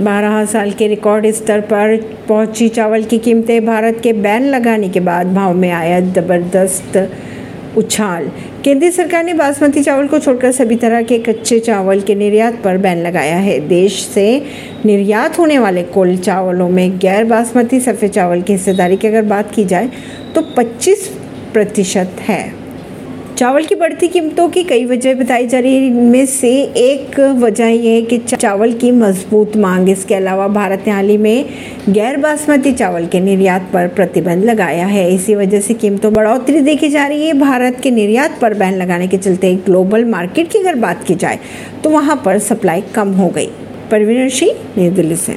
बारह साल के रिकॉर्ड स्तर पर पहुँची चावल की कीमतें, भारत के बैन लगाने के बाद भाव में आया ज़बरदस्त उछाल। केंद्र सरकार ने बासमती चावल को छोड़कर सभी तरह के कच्चे चावल के निर्यात पर बैन लगाया है। देश से निर्यात होने वाले कुल चावलों में गैर बासमती सफ़ेद चावल की हिस्सेदारी की अगर बात की जाए तो 25 प्रतिशत है। चावल की बढ़ती कीमतों की कई वजह बताई जा रही है। इनमें से एक वजह यह है कि चावल की मज़बूत मांग। इसके अलावा भारत ने हाल ही में गैर बासमती चावल के निर्यात पर प्रतिबंध लगाया है। इसी वजह से कीमतों बढ़ोतरी देखी जा रही है। भारत के निर्यात पर बैन लगाने के चलते ग्लोबल मार्केट की अगर बात की जाए तो वहाँ पर सप्लाई कम हो गई। परवीन सिंह, नई दिल्ली से।